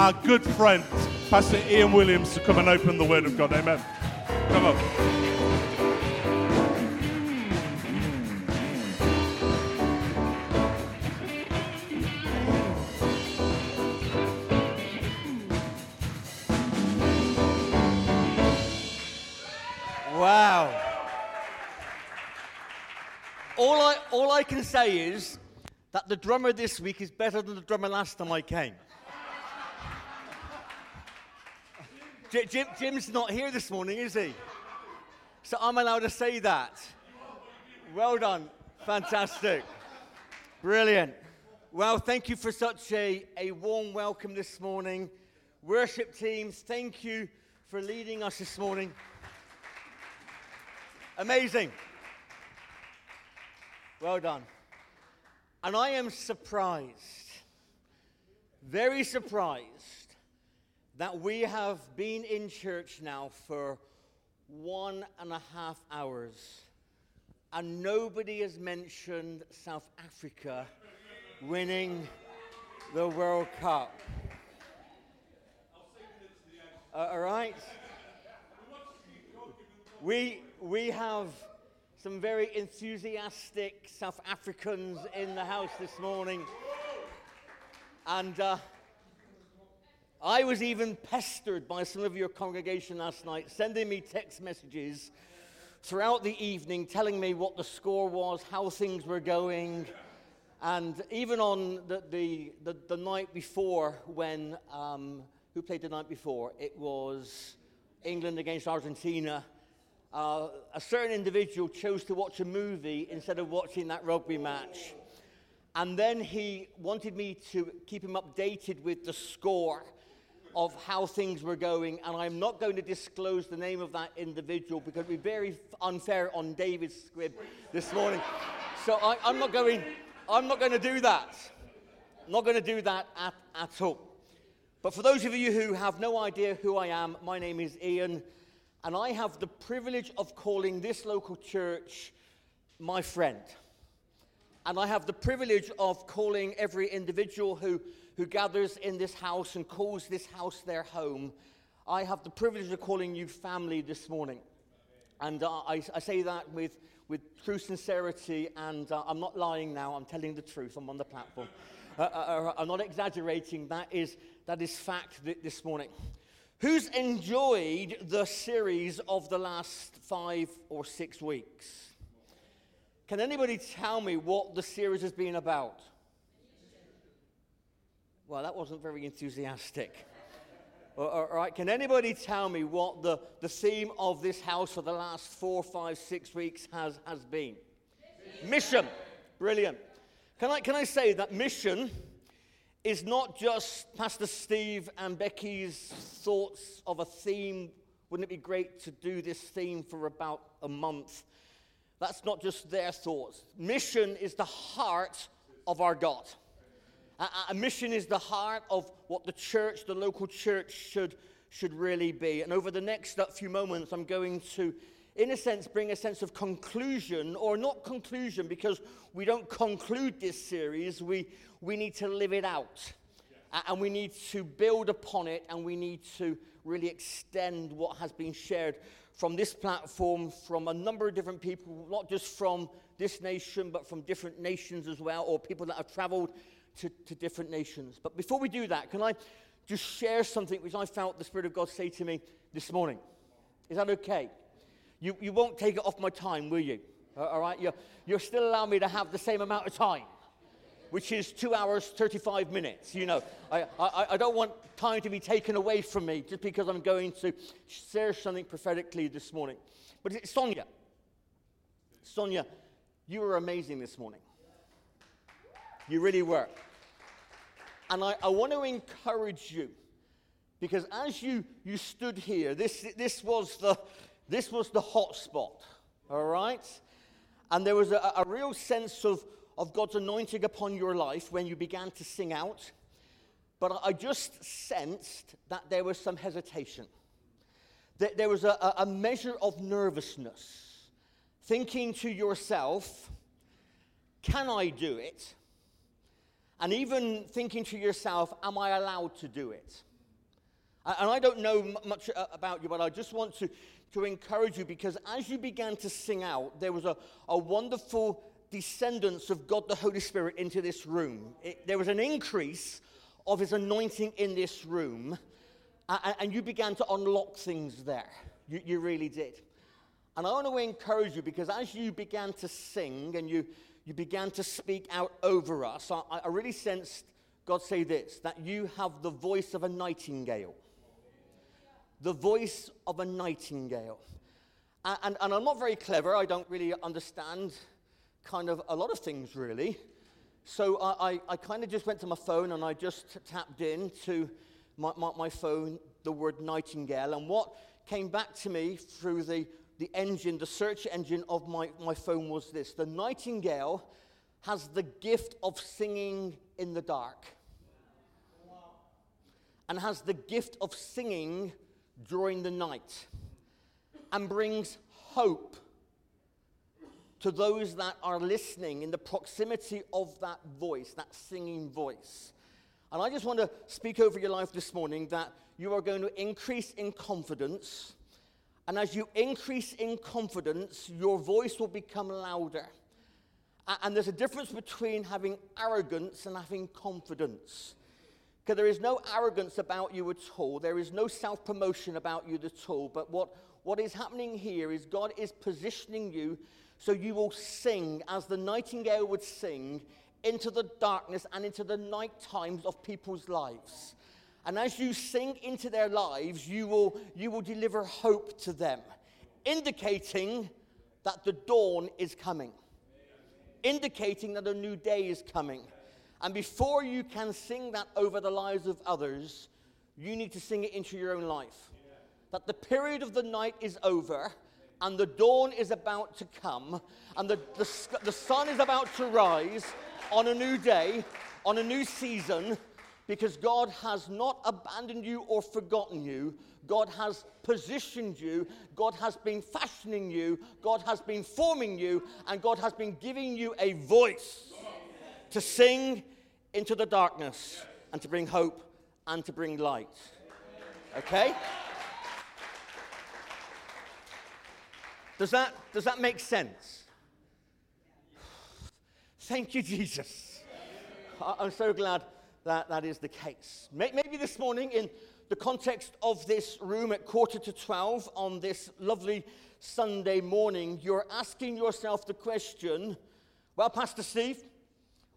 our good friend, Pastor Ian Williams, to come and open the Word of God. Amen. Come on. Wow. All I, all I can say is that the drummer this week is better than the drummer last time I came. Jim, Jim's not here this morning, is he? So I'm allowed to say that. Well done. Fantastic. Brilliant. Well, thank you for such a, a warm welcome this morning. Worship teams, thank you for leading us this morning. Amazing. Well done. And I am surprised, very surprised, that we have been in church now for one and a half hours and nobody has mentioned South Africa winning the World Cup. Uh, all right? We, we have some very enthusiastic South Africans in the house this morning. And uh, I was even pestered by some of your congregation last night, sending me text messages throughout the evening telling me what the score was, how things were going. And even on the, the, the, the night before, when, um, who played the night before? It was England against Argentina. Uh, a certain individual chose to watch a movie instead of watching that rugby match. And then he wanted me to keep him updated with the score of how things were going. And I'm not going to disclose the name of that individual because it would be very unfair on David's squib this morning. So I, I'm not going, I'm not going to do that. I'm not going to do that at, at all. But for those of you who have no idea who I am, my name is Ian, and I have the privilege of calling this local church my friend. And I have the privilege of calling every individual who, who gathers in this house and calls this house their home. I have the privilege of calling you family this morning. And uh, I, I, say that with, with true sincerity, and uh, I'm not lying now, I'm telling the truth, I'm on the platform. Uh, uh, uh I'm not exaggerating, that is, that is fact th- this morning. Who's enjoyed the series of the last five or six weeks? Can anybody tell me what the series has been about? Well, that wasn't very enthusiastic. All right, can anybody tell me what the, the theme of this house for the last four, five, six weeks has, has been? Mission. mission. Brilliant. Can I, can I say that mission is not just Pastor Steve and Becky's thoughts of a theme? Wouldn't it be great to do this theme for about a month? That's not just their thoughts. Mission is the heart of our God. A, mission is the heart of what the church, the local church, should, should really be. And over the next uh, few moments, I'm going to, in a sense, bring a sense of conclusion, or not conclusion, because we don't conclude this series, we, we need to live it out. Yeah. And we need to build upon it, and we need to really extend what has been shared from this platform from a number of different people, not just from this nation, but from different nations as well, or people that have traveled to, to different nations. But before we do that, can I just share something which I felt the Spirit of God say to me this morning? Is that okay? You, you won't take it off my time, will you? Uh, all right? You're, you're still allowing me to have the same amount of time which is two hours, 35 minutes. You know, I, I, I don't want time to be taken away from me just because I'm going to share something prophetically this morning. But Sonia. Sonia, you were amazing this morning. You really were. And I, I want to encourage you because as you, you stood here, this, this, was the, this was the hot spot, all right? And there was a, a real sense of, of God's anointing upon your life when you began to sing out, but I just sensed that there was some hesitation. That there was a, a measure of nervousness, thinking to yourself, can I do it? And even thinking to yourself, am I allowed to do it? And I don't know much about you, but I just want to, to encourage you because as you began to sing out, there was a, a wonderful descendance of God the Holy Spirit into this room. It, there was an increase of his anointing in this room, and, and you began to unlock things there. You, you really did. And I want to encourage you because as you began to sing and you, you began to speak out over us, I, I really sensed God say this that you have the voice of a nightingale the voice of a nightingale. And, and, and, I'm not very clever. I don't really understand kind of a lot of things, really. So I, I, I kind of just went to my phone and I just tapped in to my, my, my phone the word nightingale. And what came back to me through the, the engine, the search engine of my, my phone was this The nightingale has the gift of singing in the dark and has the gift of singing during the night and brings hope to those that are listening in the proximity of that voice, that singing voice. And I just want to speak over your life this morning that you are going to increase in confidence. And as you increase in confidence, your voice will become louder. And there's a difference between having arrogance and having confidence. Because there is no arrogance about you at all. There is no self promotion about you at all. But what, what is happening here is God is positioning you so you will sing as the nightingale would sing into the darkness and into the night times of people's lives. And as you sing into their lives, you will, you will deliver hope to them, indicating that the dawn is coming, indicating that a new day is coming and before you can sing that over the lives of others, you need to sing it into your own life. That the period of the night is over and the dawn is about to come and the, the, the sun is about to rise on a new day, on a new season, because God has not abandoned you or forgotten you. God has positioned you. God has been fashioning you. God has been forming you. And God has been giving you a voice to sing into the darkness and to bring hope and to bring light. Okay? Does that, does that make sense? Thank you, Jesus. I'm so glad that that is the case. Maybe this morning, in the context of this room at quarter to 12 on this lovely Sunday morning, you're asking yourself the question well, Pastor Steve,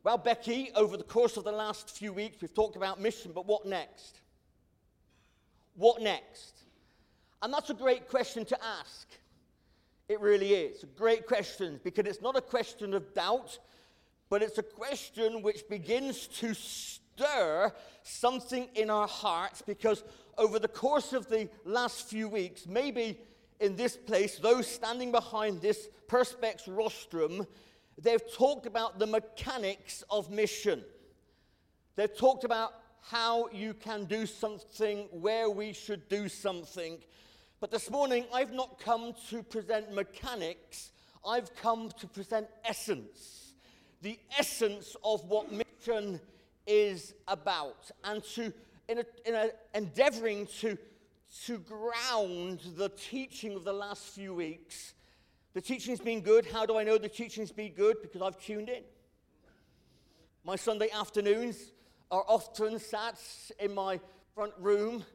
well, Becky, over the course of the last few weeks, we've talked about mission, but what next? What next? And that's a great question to ask. It really is. A great question because it's not a question of doubt, but it's a question which begins to stir something in our hearts because over the course of the last few weeks, maybe in this place, those standing behind this Perspex rostrum They've talked about the mechanics of mission. They've talked about how you can do something, where we should do something. But this morning, I've not come to present mechanics, I've come to present essence. The essence of what mission is about. And to, in, a, in a endeavoring to, to ground the teaching of the last few weeks the teaching's been good. How do I know the teaching's been good? Because I've tuned in. My Sunday afternoons are often sat in my front room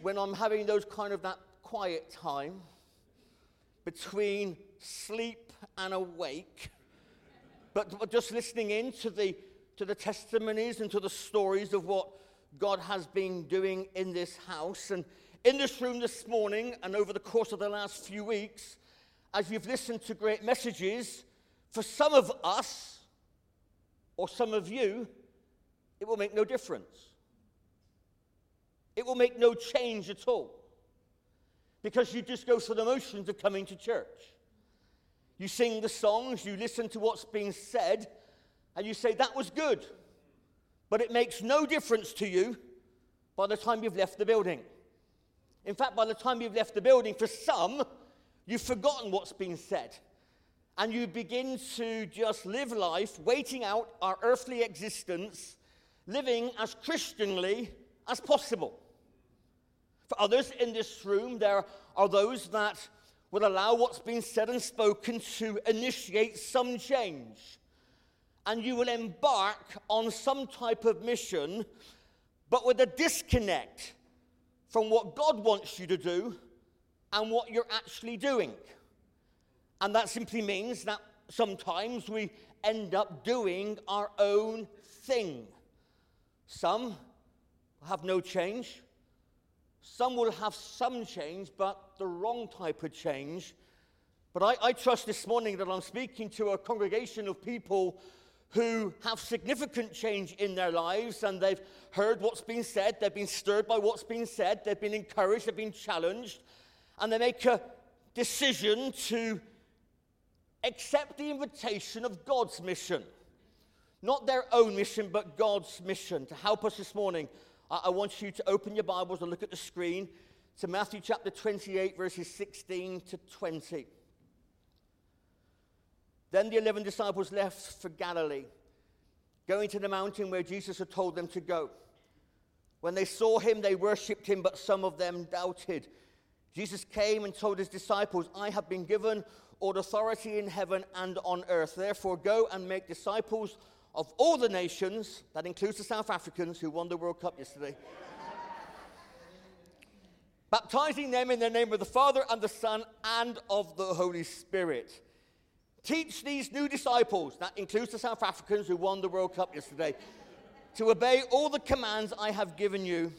when I'm having those kind of that quiet time between sleep and awake, but, just listening in to the, to the testimonies and to the stories of what God has been doing in this house. And in this room this morning and over the course of the last few weeks, as you've listened to great messages, for some of us, or some of you, it will make no difference. It will make no change at all. Because you just go through the motions of coming to church. You sing the songs, you listen to what's being said, and you say, That was good. But it makes no difference to you by the time you've left the building. In fact, by the time you've left the building, for some, You've forgotten what's been said. And you begin to just live life, waiting out our earthly existence, living as Christianly as possible. For others in this room, there are those that will allow what's been said and spoken to initiate some change. And you will embark on some type of mission, but with a disconnect from what God wants you to do and what you're actually doing. And that simply means that sometimes we end up doing our own thing. Some have no change, some will have some change, but the wrong type of change. But I, I, trust this morning that I'm speaking to a congregation of people who have significant change in their lives and they've heard what's been said, they've been stirred by what's been said, they've been encouraged, they've been challenged, and they make a decision to accept the invitation of God's mission. Not their own mission, but God's mission. To help us this morning, I want you to open your Bibles and look at the screen to Matthew chapter 28, verses 16 to 20. Then the eleven disciples left for Galilee, going to the mountain where Jesus had told them to go. When they saw him, they worshipped him, but some of them doubted. Jesus came and told his disciples, I have been given all authority in heaven and on earth. Therefore, go and make disciples of all the nations. That includes the South Africans who won the World Cup yesterday. baptizing them in the name of the Father and the Son and of the Holy Spirit. Teach these new disciples, that includes the South Africans who won the World Cup yesterday, to obey all the commands I have given you.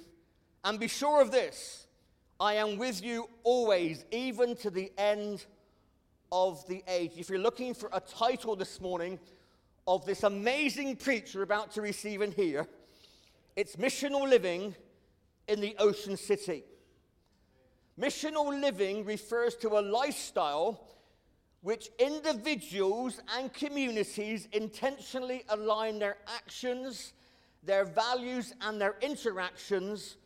And be sure of this I am with you always, even to the end of the age. If you're looking for a title this morning of this amazing preacher about to receive and hear, it's Missional Living in the Ocean City. Missional living refers to a lifestyle which individuals and communities intentionally align their actions, their values, and their interactions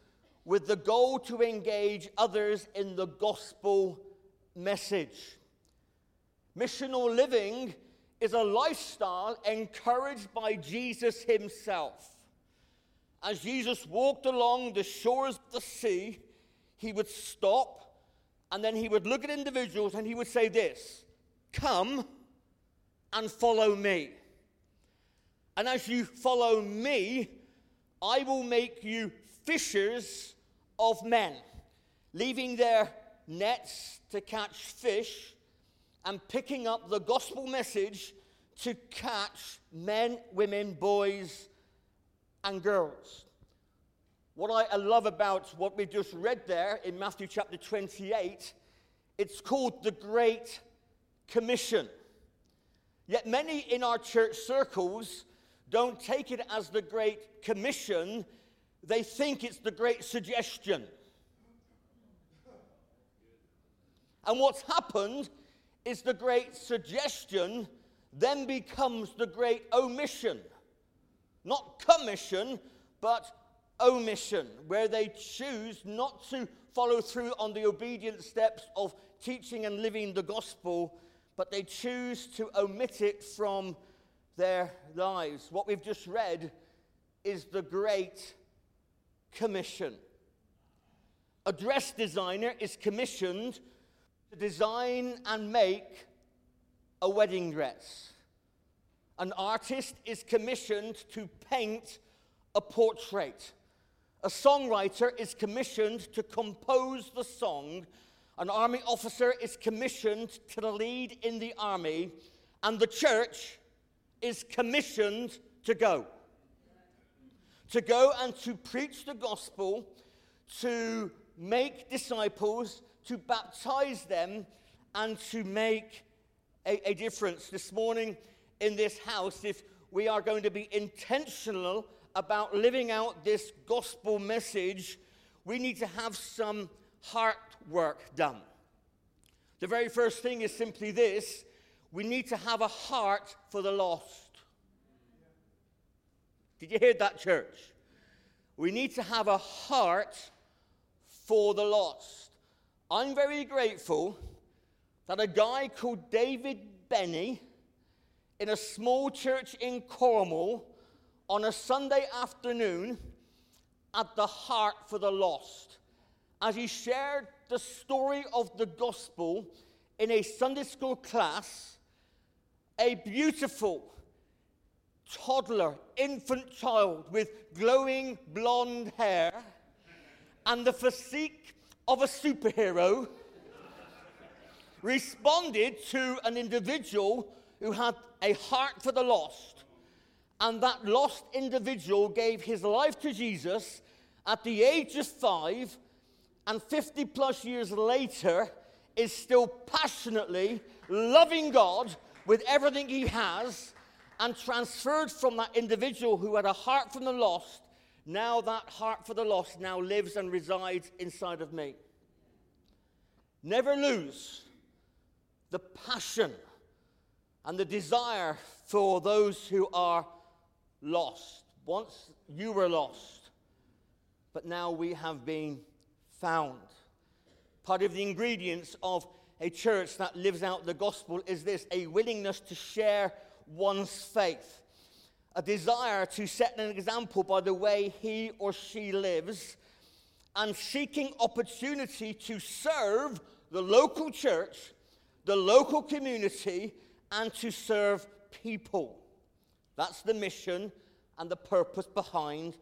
with the goal to engage others in the gospel message. Missional living is a lifestyle encouraged by Jesus himself. As Jesus walked along the shores of the sea, he would stop and then he would look at individuals and he would say this Come and follow me. And as you follow me, I will make you fishers of men, leaving their nets to catch fish and picking up the gospel message to catch men, women, boys, and girls. What I love about what we just read there in Matthew chapter 28, it's called the Great Commission. Yet many in our church circles don't take it as the Great Commission, they think it's the Great Suggestion. And what's happened is the Great Suggestion then becomes the Great Omission. Not commission, but omission, where they choose not to follow through on the obedient steps of teaching and living the gospel, but they choose to omit it from their lives. What we've just read is the Great Commission. A dress designer is commissioned to design and make a wedding dress. An artist is commissioned to paint a portrait. A songwriter is commissioned to compose the song. An army officer is commissioned to lead in the army. And the church is commissioned to go. To go and to preach the gospel, to make disciples, to baptize them, and to make a, a difference. This morning in this house, if we are going to be intentional about living out this gospel message, we need to have some heart work done. The very first thing is simply this we need to have a heart for the lost. Did you hear that, church? We need to have a heart for the lost. I'm very grateful that a guy called David Benny in a small church in Cornwall on a Sunday afternoon at the heart for the lost. As he shared the story of the gospel in a Sunday school class, a beautiful toddler, infant child with glowing blonde hair and the physique of a superhero responded to an individual who had a heart for the lost. And that lost individual gave his life to Jesus at the age of five, and 50 plus years later is still passionately loving God with everything he has and transferred from that individual who had a heart for the lost. Now that heart for the lost now lives and resides inside of me. Never lose the passion and the desire for those who are lost. Once you were lost, but now we have been found. Part of the ingredients of a church that lives out the gospel is this a willingness to share one's faith, a desire to set an example by the way he or she lives, and seeking opportunity to serve the local church, the local community, and to serve people. That's the mission and the purpose behind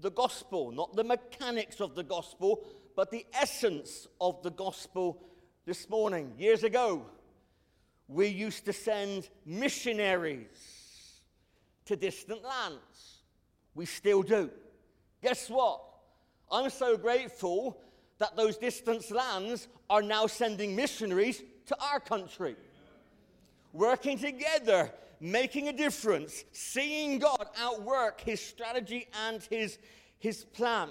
the gospel, not the mechanics of the gospel, but the essence of the gospel this morning. Years ago, we used to send missionaries to distant lands. We still do. Guess what? I'm so grateful that those distant lands are now sending missionaries to our country. Working together, making a difference, seeing God outwork his strategy and his, his plan.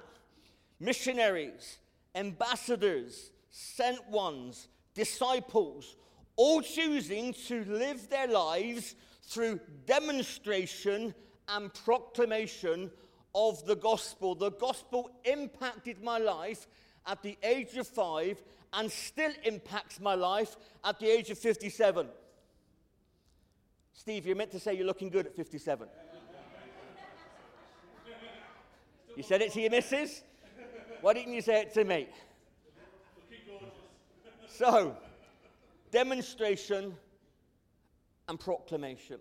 Missionaries, ambassadors, sent ones, disciples, all choosing to live their lives through demonstration and proclamation of the gospel. The gospel impacted my life at the age of five and still impacts my life at the age of 57. Steve, you're meant to say you're looking good at 57. You said it to your missus? Why didn't you say it to me? So, demonstration and proclamation.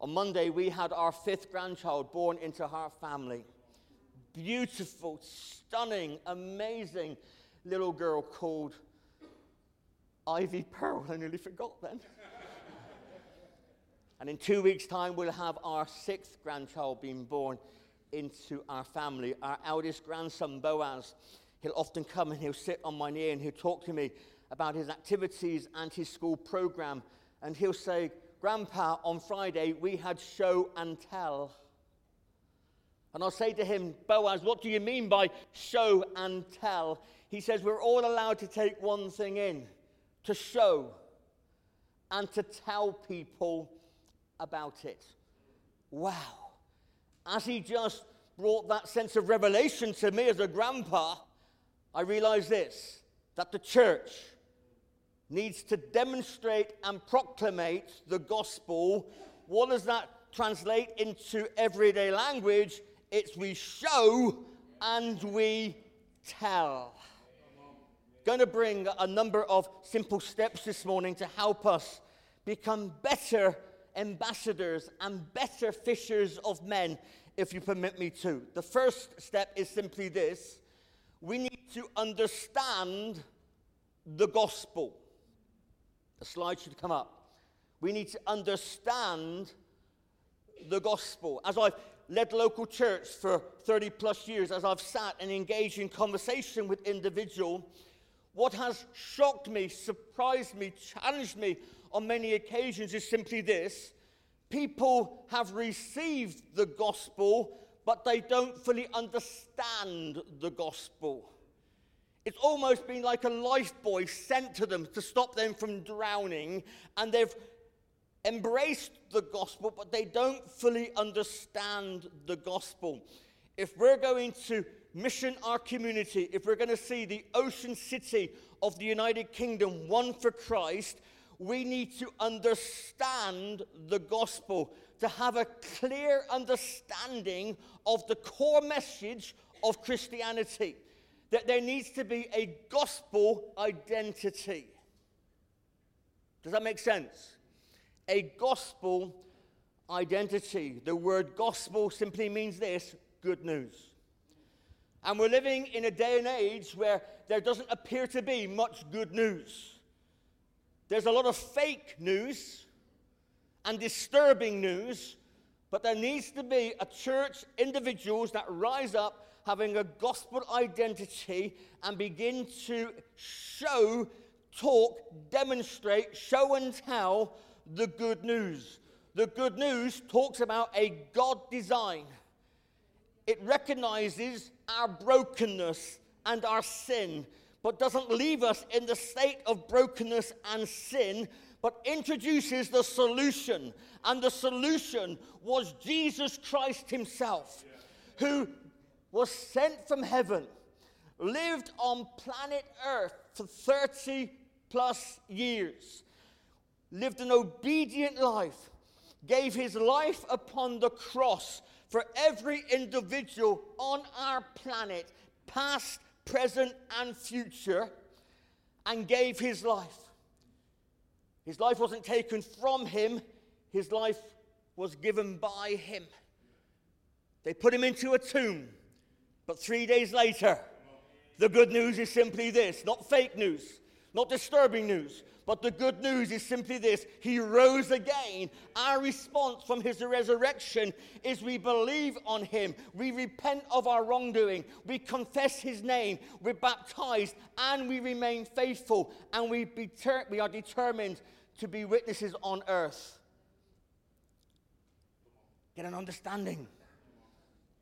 On Monday, we had our fifth grandchild born into our family. Beautiful, stunning, amazing little girl called Ivy Pearl. I nearly forgot then. and in two weeks' time, we'll have our sixth grandchild being born into our family. Our eldest grandson, Boaz, he'll often come and he'll sit on my knee and he'll talk to me about his activities and his school program. And he'll say, Grandpa, on Friday we had show and tell. And I'll say to him, Boaz, what do you mean by show and tell? He says, We're all allowed to take one thing in to show and to tell people about it. Wow. As he just brought that sense of revelation to me as a grandpa, I realized this that the church needs to demonstrate and proclamate the gospel. What does that translate into everyday language? It's we show and we tell. Going to bring a number of simple steps this morning to help us become better ambassadors and better fishers of men, if you permit me to. The first step is simply this we need to understand the gospel. The slide should come up. We need to understand the gospel. As I've led local church for 30 plus years, as I've sat and engaged in conversation with individual, what has shocked me, surprised me, challenged me on many occasions is simply this. People have received the gospel, but they don't fully understand the gospel. It's almost been like a lifebuoy sent to them to stop them from drowning, and they've embraced the gospel, but they don't fully understand the gospel. If we're going to mission our community, if we're going to see the ocean city of the United Kingdom won for Christ, we need to understand the gospel, to have a clear understanding of the core message of Christianity. that there needs to be a gospel identity. Does that make sense? A gospel identity. The word gospel simply means this good news. And we're living in a day and age where there doesn't appear to be much good news. There's a lot of fake news and disturbing news, but there needs to be a church, individuals that rise up having a gospel identity and begin to show, talk, demonstrate, show and tell the good news. The good news talks about a God design. It recognizes our brokenness and our sin, but doesn't leave us in the state of brokenness and sin, but introduces the solution. And the solution was Jesus Christ Himself, who was sent from heaven, lived on planet Earth for 30 plus years, lived an obedient life, gave his life upon the cross for every individual on our planet, past, present, and future, and gave his life. His life wasn't taken from him, his life was given by him. They put him into a tomb. But three days later, the good news is simply this not fake news, not disturbing news, but the good news is simply this He rose again. Our response from His resurrection is we believe on Him, we repent of our wrongdoing, we confess His name, we're baptized, and we remain faithful, and we, ter- we are determined to be witnesses on earth. Get an understanding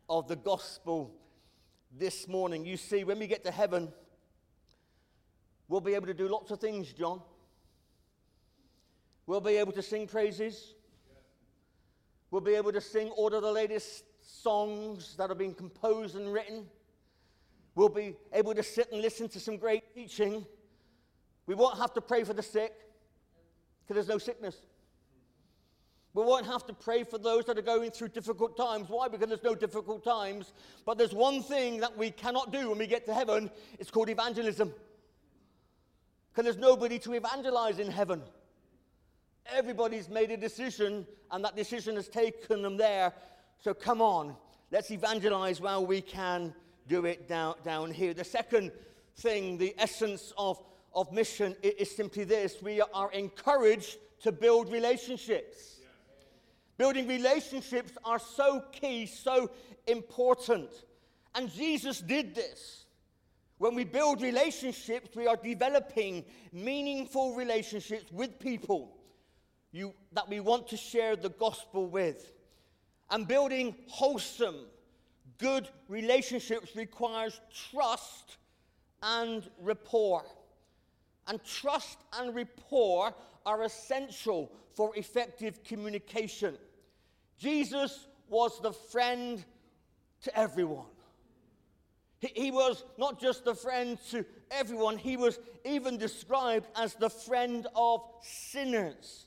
of the gospel this morning. You see, when we get to heaven, we'll be able to do lots of things, John. We'll be able to sing praises. We'll be able to sing all of the latest songs that have been composed and written. We'll be able to sit and listen to some great teaching. We won't have to pray for the sick because there's no sickness. We won't have to pray for those that are going through difficult times. Why? Because there's no difficult times. But there's one thing that we cannot do when we get to heaven. It's called evangelism. Because there's nobody to evangelize in heaven. Everybody's made a decision, and that decision has taken them there. So come on, let's evangelize while we can do it down, down here. The second thing, the essence of, of mission, is simply this we are encouraged to build relationships. Building relationships are so key, so important. And Jesus did this. When we build relationships, we are developing meaningful relationships with people you, that we want to share the gospel with. And building wholesome, good relationships requires trust and rapport. And trust and rapport are essential for effective communication. Jesus was the friend to everyone. He, was not just a friend to everyone, he was even described as the friend of sinners.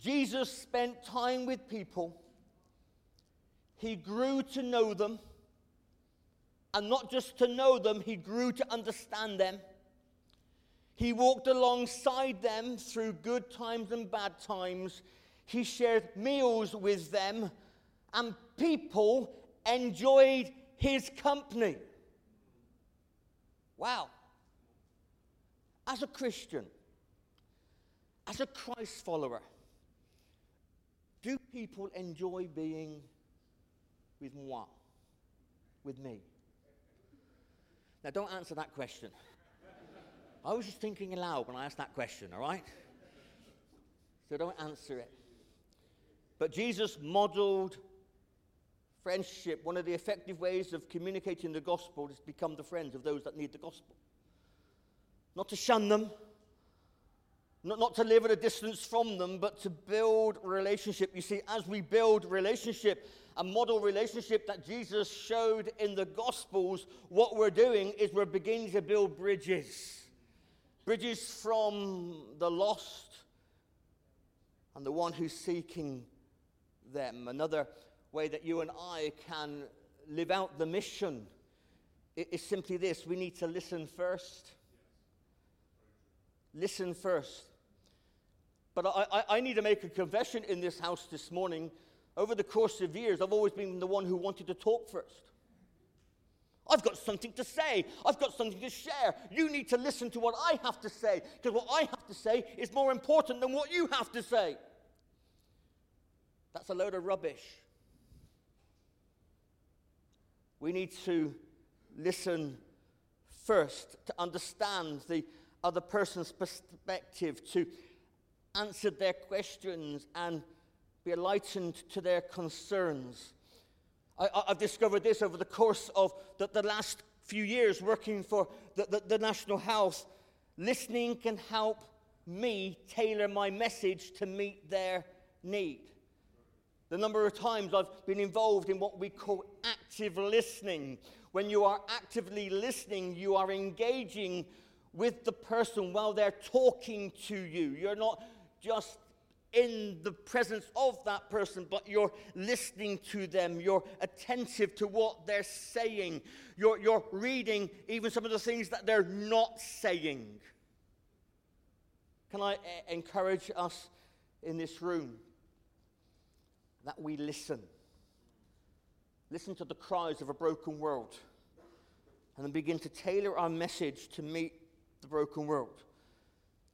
Jesus spent time with people, he grew to know them, and not just to know them, he grew to understand them. He walked alongside them through good times and bad times. He shared meals with them, and people enjoyed his company. Wow. As a Christian, as a Christ follower, do people enjoy being with moi, with me? Now, don't answer that question. I was just thinking aloud when I asked that question, all right? So don't answer it. But Jesus modeled friendship. One of the effective ways of communicating the gospel is to become the friends of those that need the gospel. Not to shun them, not, not to live at a distance from them, but to build relationship. You see, as we build relationship, a model relationship that Jesus showed in the Gospels, what we're doing is we're beginning to build bridges. Bridges from the lost and the one who's seeking them. Another way that you and I can live out the mission is simply this we need to listen first. Listen first. But I, I, I, need to make a confession in this house this morning. Over the course of years, I've always been the one who wanted to talk first. I've got something to say. I've got something to share. You need to listen to what I have to say because what I have to say is more important than what you have to say. That's a load of rubbish. We need to listen first to understand the other person's perspective, to answer their questions and be enlightened to their concerns. I, have discovered this over the course of the, the last few years working for the, the, the National Health. Listening can help me tailor my message to meet their need. The number of times I've been involved in what we call active listening. When you are actively listening, you are engaging with the person while they're talking to you. You're not just in the presence of that person, but you're listening to them. You're attentive to what they're saying. You're, you're reading even some of the things that they're not saying. Can I uh, encourage us in this room that we listen? Listen to the cries of a broken world and then begin to tailor our message to meet the broken world.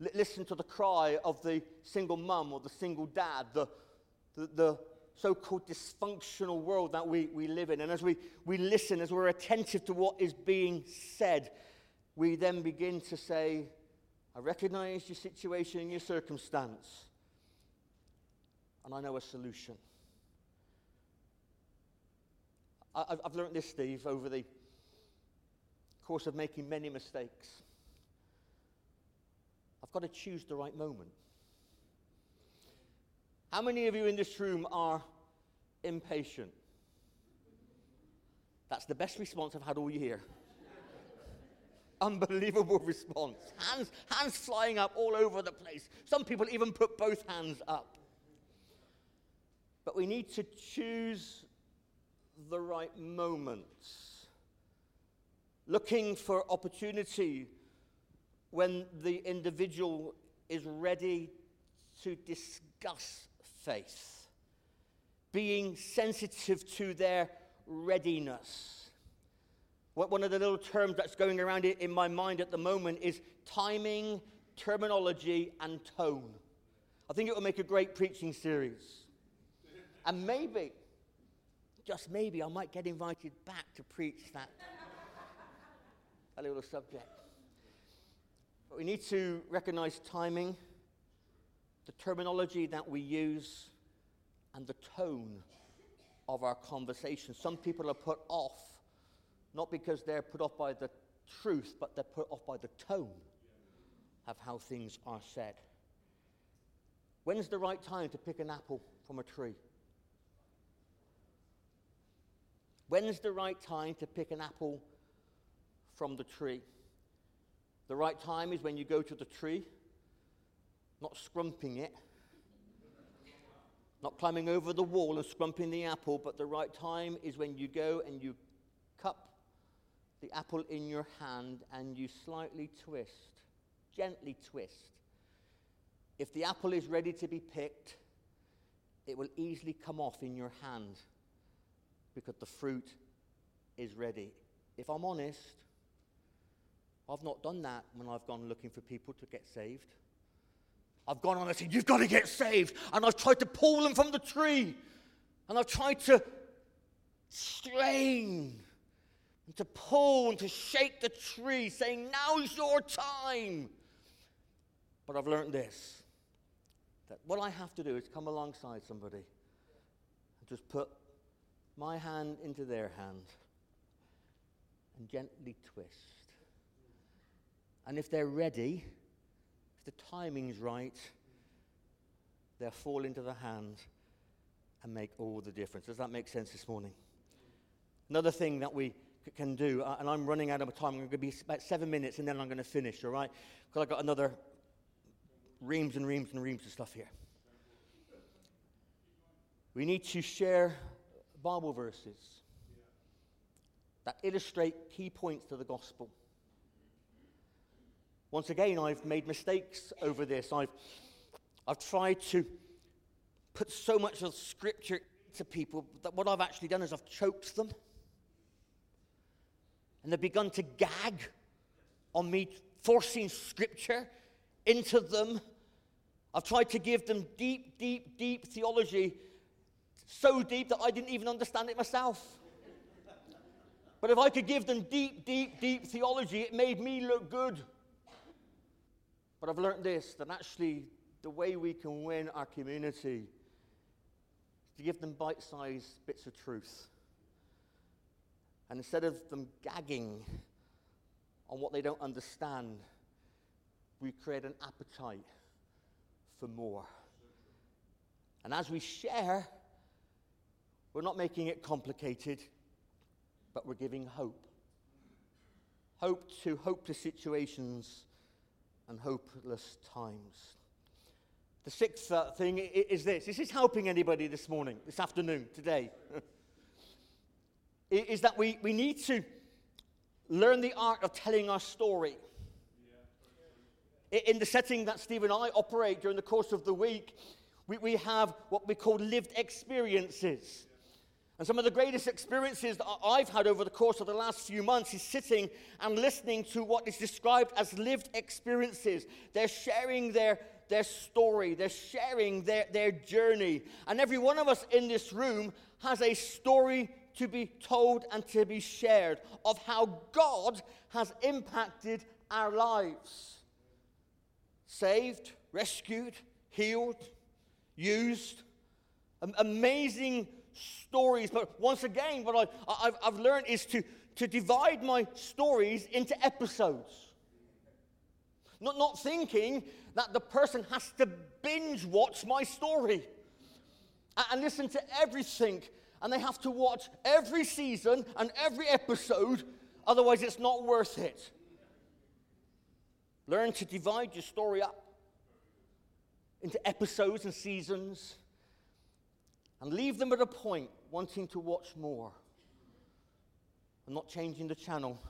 L- listen to the cry of the single mum or the single dad, the, the, the so called dysfunctional world that we, we live in. And as we, we listen, as we're attentive to what is being said, we then begin to say, I recognize your situation and your circumstance, and I know a solution. I, I've learned this, Steve, over the course of making many mistakes. I've got to choose the right moment. How many of you in this room are impatient? That's the best response I've had all year. Unbelievable response. Hands, hands flying up all over the place. Some people even put both hands up. But we need to choose the right moments. Looking for opportunity when the individual is ready to discuss faith, being sensitive to their readiness. One of the little terms that's going around in my mind at the moment is timing, terminology, and tone. I think it will make a great preaching series. And maybe, just maybe, I might get invited back to preach that, that little subject. But we need to recognize timing, the terminology that we use, and the tone of our conversation. Some people are put off, not because they're put off by the truth, but they're put off by the tone of how things are said. When's the right time to pick an apple from a tree? When's the right time to pick an apple from the tree? The right time is when you go to the tree, not scrumping it, not climbing over the wall and scrumping the apple, but the right time is when you go and you cup the apple in your hand and you slightly twist, gently twist. If the apple is ready to be picked, it will easily come off in your hand because the fruit is ready. If I'm honest, I've not done that when I've gone looking for people to get saved. I've gone on and said, You've got to get saved. And I've tried to pull them from the tree. And I've tried to strain and to pull and to shake the tree, saying, Now's your time. But I've learned this that what I have to do is come alongside somebody and just put my hand into their hand and gently twist. And if they're ready, if the timing's right, they'll fall into the hand and make all the difference. Does that make sense this morning? Another thing that we can do, uh, and I'm running out of time, I'm going to be about seven minutes and then I'm going to finish, all right? Because I've got another reams and reams and reams of stuff here. We need to share Bible verses. that illustrate key points to the gospel. Once again, I've made mistakes over this. I've, I've tried to put so much of scripture to people that what I've actually done is I've choked them. And they've begun to gag on me forcing scripture into them. I've tried to give them deep, deep, deep theology, so deep that I didn't even understand it myself. But if I could give them deep, deep, deep theology, it made me look good. But I've learned this that actually the way we can win our community is to give them bite sized bits of truth. And instead of them gagging on what they don't understand, we create an appetite for more. And as we share, we're not making it complicated, but we're giving hope. Hope to hopeless situations and hopeless times. The sixth uh, thing is this. This is this helping anybody this morning, this afternoon, today? is that we, we need to learn the art of telling our story. In the setting that Steve and I operate during the course of the week, we, we have what we call lived experiences. And some of the greatest experiences that I've had over the course of the last few months is sitting and listening to what is described as lived experiences. They're sharing their, their story, they're sharing their, their journey. And every one of us in this room has a story to be told and to be shared of how God has impacted our lives. Saved, rescued, healed, used. Amazing stories. But once again, what I, I've, I've learned is to, to divide my stories into episodes. Not, not thinking that the person has to binge watch my story and listen to everything and they have to watch every season and every episode, otherwise, it's not worth it. Learn to divide your story up into episodes and seasons and leave them at a point wanting to watch more and not changing the channel.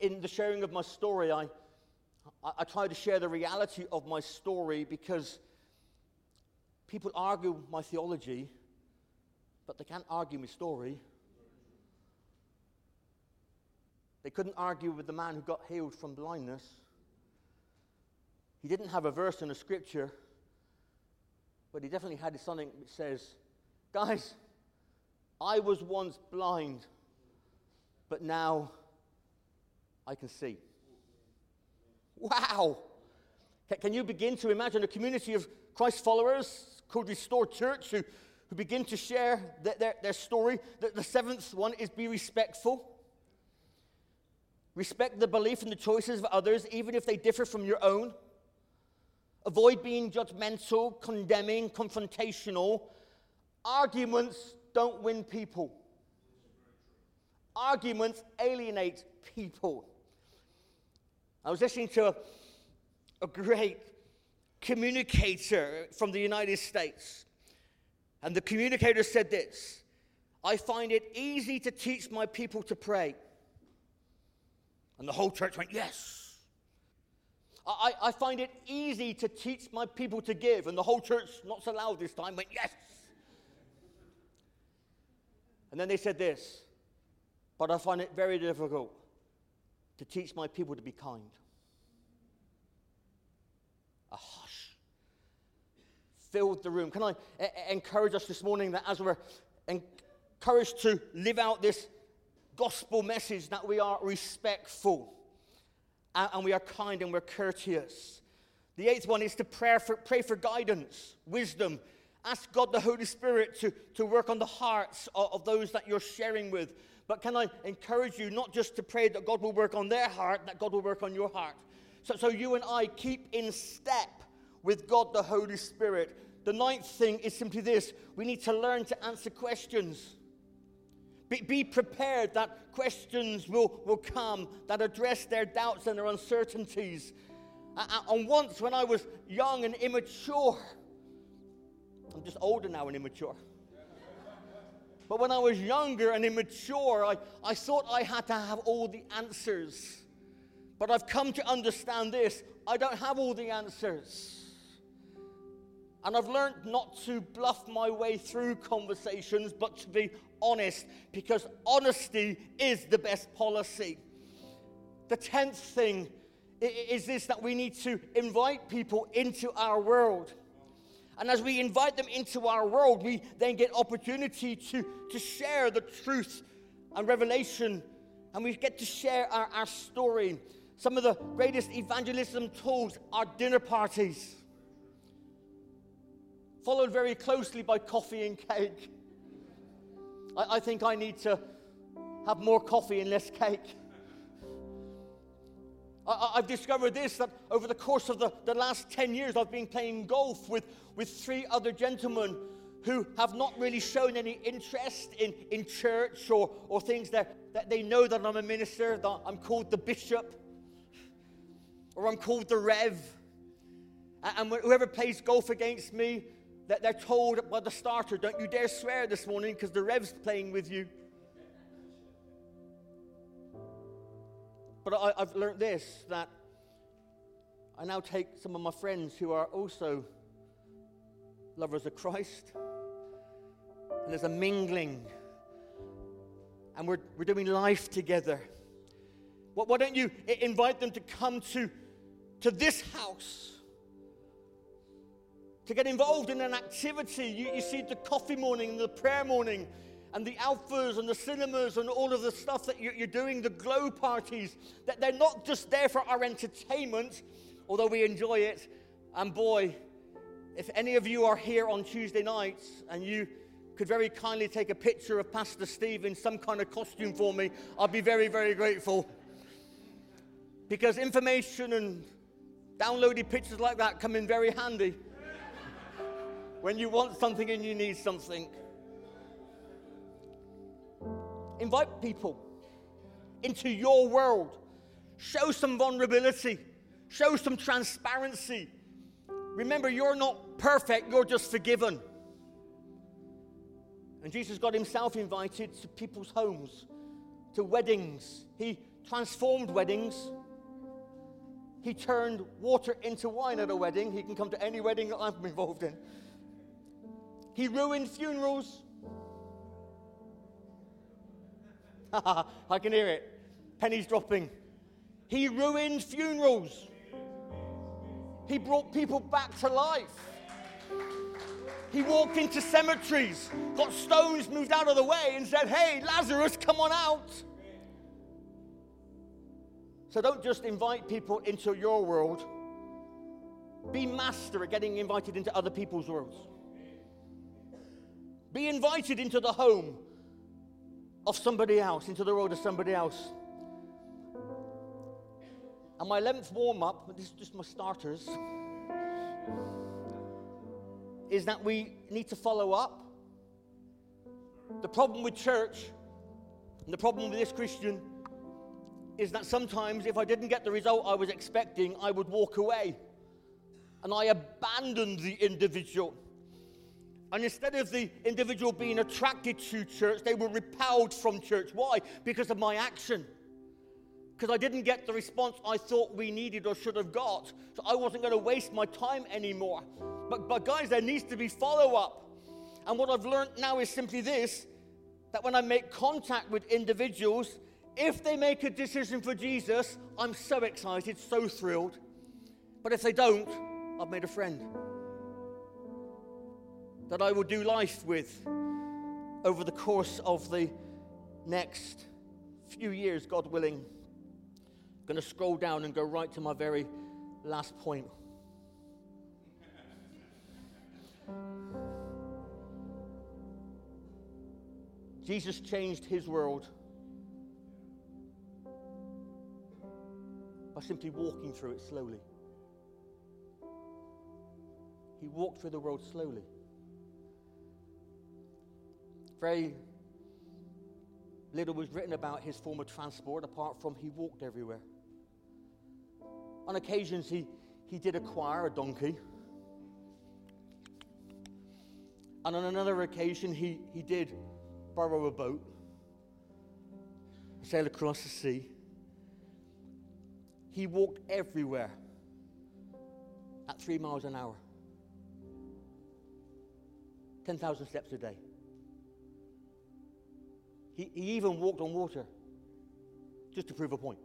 In the sharing of my story, I, I, I try to share the reality of my story because People argue my theology, but they can't argue my story. They couldn't argue with the man who got healed from blindness. He didn't have a verse in the scripture, but he definitely had something that says, Guys, I was once blind, but now I can see. Wow! Can you begin to imagine a community of Christ followers called Restore Church who, who begin to share their, their, their story. The, the seventh one is be respectful. Respect the belief and the choices of others, even if they differ from your own. Avoid being judgmental, condemning, confrontational. Arguments don't win people. Arguments alienate people. I was listening to a, a great communicator from the United States. And the communicator said this I find it easy to teach my people to pray. And the whole church went, Yes. I, I find it easy to teach my people to give. And the whole church, not so loud this time, went, Yes. And then they said this, but I find it very difficult to teach my people to be kind. A hush filled the room. Can I encourage us this morning that as we're encouraged to live out this gospel message, that we are respectful and, and we are kind and we're courteous. The eighth one is to pray for, pray for guidance, wisdom. Ask God the Holy Spirit to, to work on the hearts of, of those that you're sharing with. But can I encourage you not just to pray that God will work on their heart, that God will work on your heart? So, so you and I keep in step with God the Holy Spirit. The ninth thing is simply this we need to learn to answer questions. Be, be, prepared that questions will, will come that address their doubts and their uncertainties. And once, when I was young and immature, I'm just older now and immature. But when I was younger and immature, I, I thought I had to have all the answers. But I've come to understand this I don't have all the answers. And I've learned not to bluff my way through conversations, but to be honest, because honesty is the best policy. The tenth thing is this that we need to invite people into our world. And as we invite them into our world, we then get opportunity to, to share the truth and revelation, and we get to share our, our story. Some of the greatest evangelism tools are dinner parties, followed very closely by coffee and cake. I, I think I need to have more coffee and less cake. I, have discovered this that over the course of the, the last 10 years, I've been playing golf with, with three other gentlemen who have not really shown any interest in, in church or, or things that, that they know that I'm a minister, that I'm called the bishop, or I'm called the rev. And whoever plays golf against me, that they're told by the starter, don't you dare swear this morning because the rev's playing with you. But I, have learned this that I now take some of my friends who are also lovers of Christ, and there's a mingling, and we're, we're doing life together. Why don't you invite them to come to, to this house? To get involved in an activity. You, you see the coffee morning, and the prayer morning, and the alphas and the cinemas and all of the stuff that you're doing, the glow parties, that they're not just there for our entertainment, although we enjoy it. And boy, if any of you are here on Tuesday nights and you could very kindly take a picture of Pastor Steve in some kind of costume for me, I'd be very, very grateful. Because information and downloaded pictures like that come in very handy when you want something and you need something. Invite people into your world. Show some vulnerability. Show some transparency. Remember, you're not perfect, you're just forgiven. And Jesus got himself invited to people's homes, to weddings. He transformed weddings. He turned water into wine at a wedding. He can come to any wedding that I'm involved in. He ruined funerals. I can hear it. Pennies dropping. He ruined funerals. He brought people back to life. He walked into cemeteries, got stones moved out of the way, and said, Hey, Lazarus, come on out. So don't just invite people into your world, be master at getting invited into other people's worlds. Be invited into the home of somebody else, into the world of somebody else. And my 11th warm up, this is just my starters, is that we need to follow up. The problem with church and the problem with this Christian is that sometimes if I didn't get the result I was expecting, I would walk away. And I abandoned the individual. And instead of the individual being attracted to church, they were repelled from church. Why? Because of my action. Because I didn't get the response I thought we needed or should have got. So I wasn't going to waste my time anymore. But, but guys, there needs to be follow up. And what I've learned now is simply this that when I make contact with individuals, if they make a decision for Jesus, I'm so excited, so thrilled. But if they don't, I've made a friend that I will do life with over the course of the next few years, God willing. I'm going to scroll down and go right to my very last point. Jesus changed his world by simply walking through it slowly. He walked through the world slowly. Very little was written about his form of transport apart from he walked everywhere. On occasions, he, he did acquire a donkey. And on another occasion, he, he did borrow a boat, sail across the sea. He walked everywhere at three miles an hour, 10,000 steps a day. He, he even walked on water just to prove a point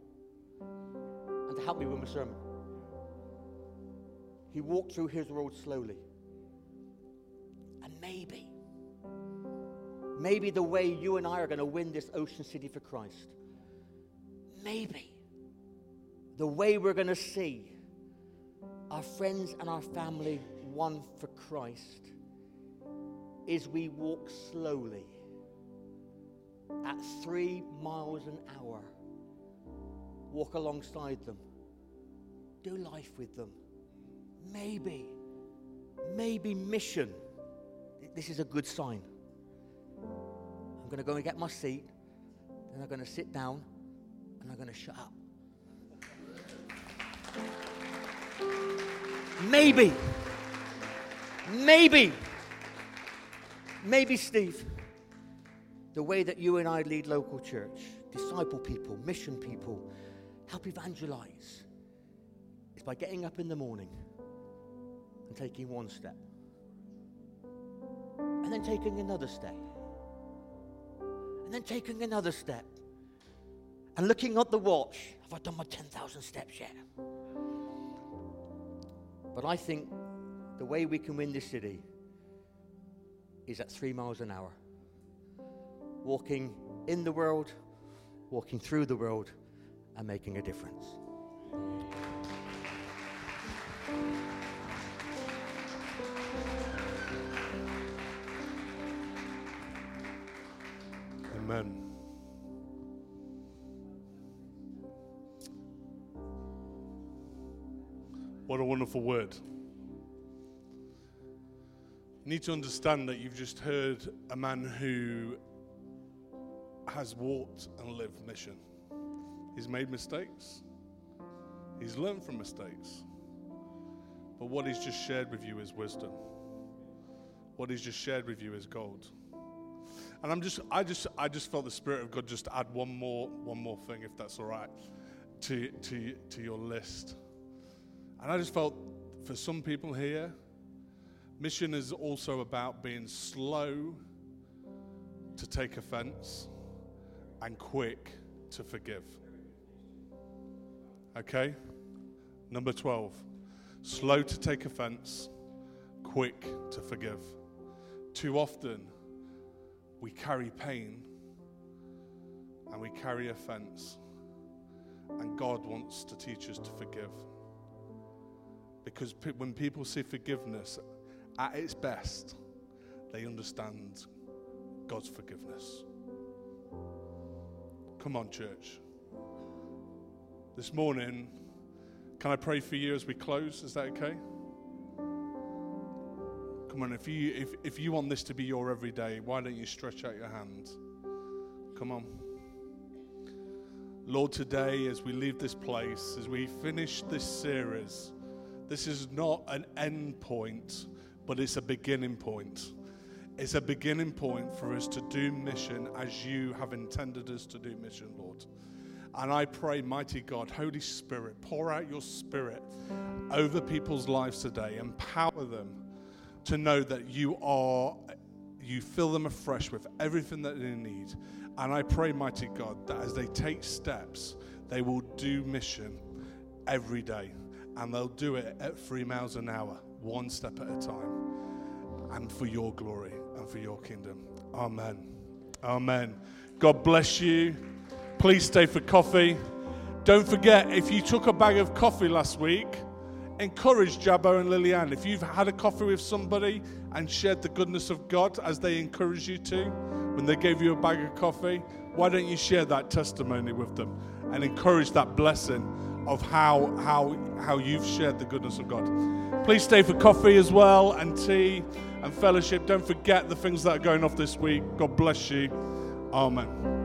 and to help me with my sermon. He walked through his road slowly. And maybe, maybe the way you and I are going to win this Ocean City for Christ, maybe the way we're going to see our friends and our family won for Christ is we walk slowly at three miles an hour. Walk alongside them. Do life with them. Maybe, maybe mission. This is a good sign. I'm going to go and get my seat, then I'm going to sit down, and I'm going to shut up. Maybe, maybe, maybe, Steve, the way that you and I lead local church, disciple people, mission people, help evangelize, is by getting up in the morning and taking one step, and then taking another step, and then taking another step, and looking at the watch. Have I done my 10,000 steps yet? But I think the way we can win this city is at three miles an hour. Walking in the world, walking through the world, and making a difference. Amen. What a wonderful word. You need to understand that you've just heard a man who has walked and lived mission. He's made mistakes, he's learned from mistakes. But what he's just shared with you is wisdom. What he's just shared with you is gold. And I'm just, I just, I just felt the Spirit of God just add one more, one more thing, if that's all right, to, to, to your list. And I just felt for some people here, mission is also about being slow to take offense and quick to forgive. Okay? Number 12 slow to take offense, quick to forgive. Too often, we carry pain and we carry offense, and God wants to teach us to forgive. Because pe- when people see forgiveness at its best, they understand God's forgiveness. Come on, church. This morning, can I pray for you as we close? Is that okay? Come on, if you if, if you want this to be your everyday, why don't you stretch out your hand? Come on. Lord, today as we leave this place, as we finish this series, this is not an end point, but it's a beginning point. It's a beginning point for us to do mission as you have intended us to do mission, Lord. And I pray, mighty God, Holy Spirit, pour out your spirit over people's lives today, empower them to know that you are, you fill them afresh with everything that they need. And I pray, mighty God, that as they take steps, they will do mission every day. And they'll do it at three miles an hour, one step at a time. And for your glory and for your kingdom. Amen. Amen. God bless you. Please stay for coffee. Don't forget, if you took a bag of coffee last week, encourage Jabbo and Lillian. If you've had a coffee with somebody and shared the goodness of God as they encourage you to when they gave you a bag of coffee, why don't you share that testimony with them and encourage that blessing of how, how, how you've shared the goodness of God? Please stay for coffee as well and tea and fellowship. Don't forget the things that are going off this week. God bless you. Amen.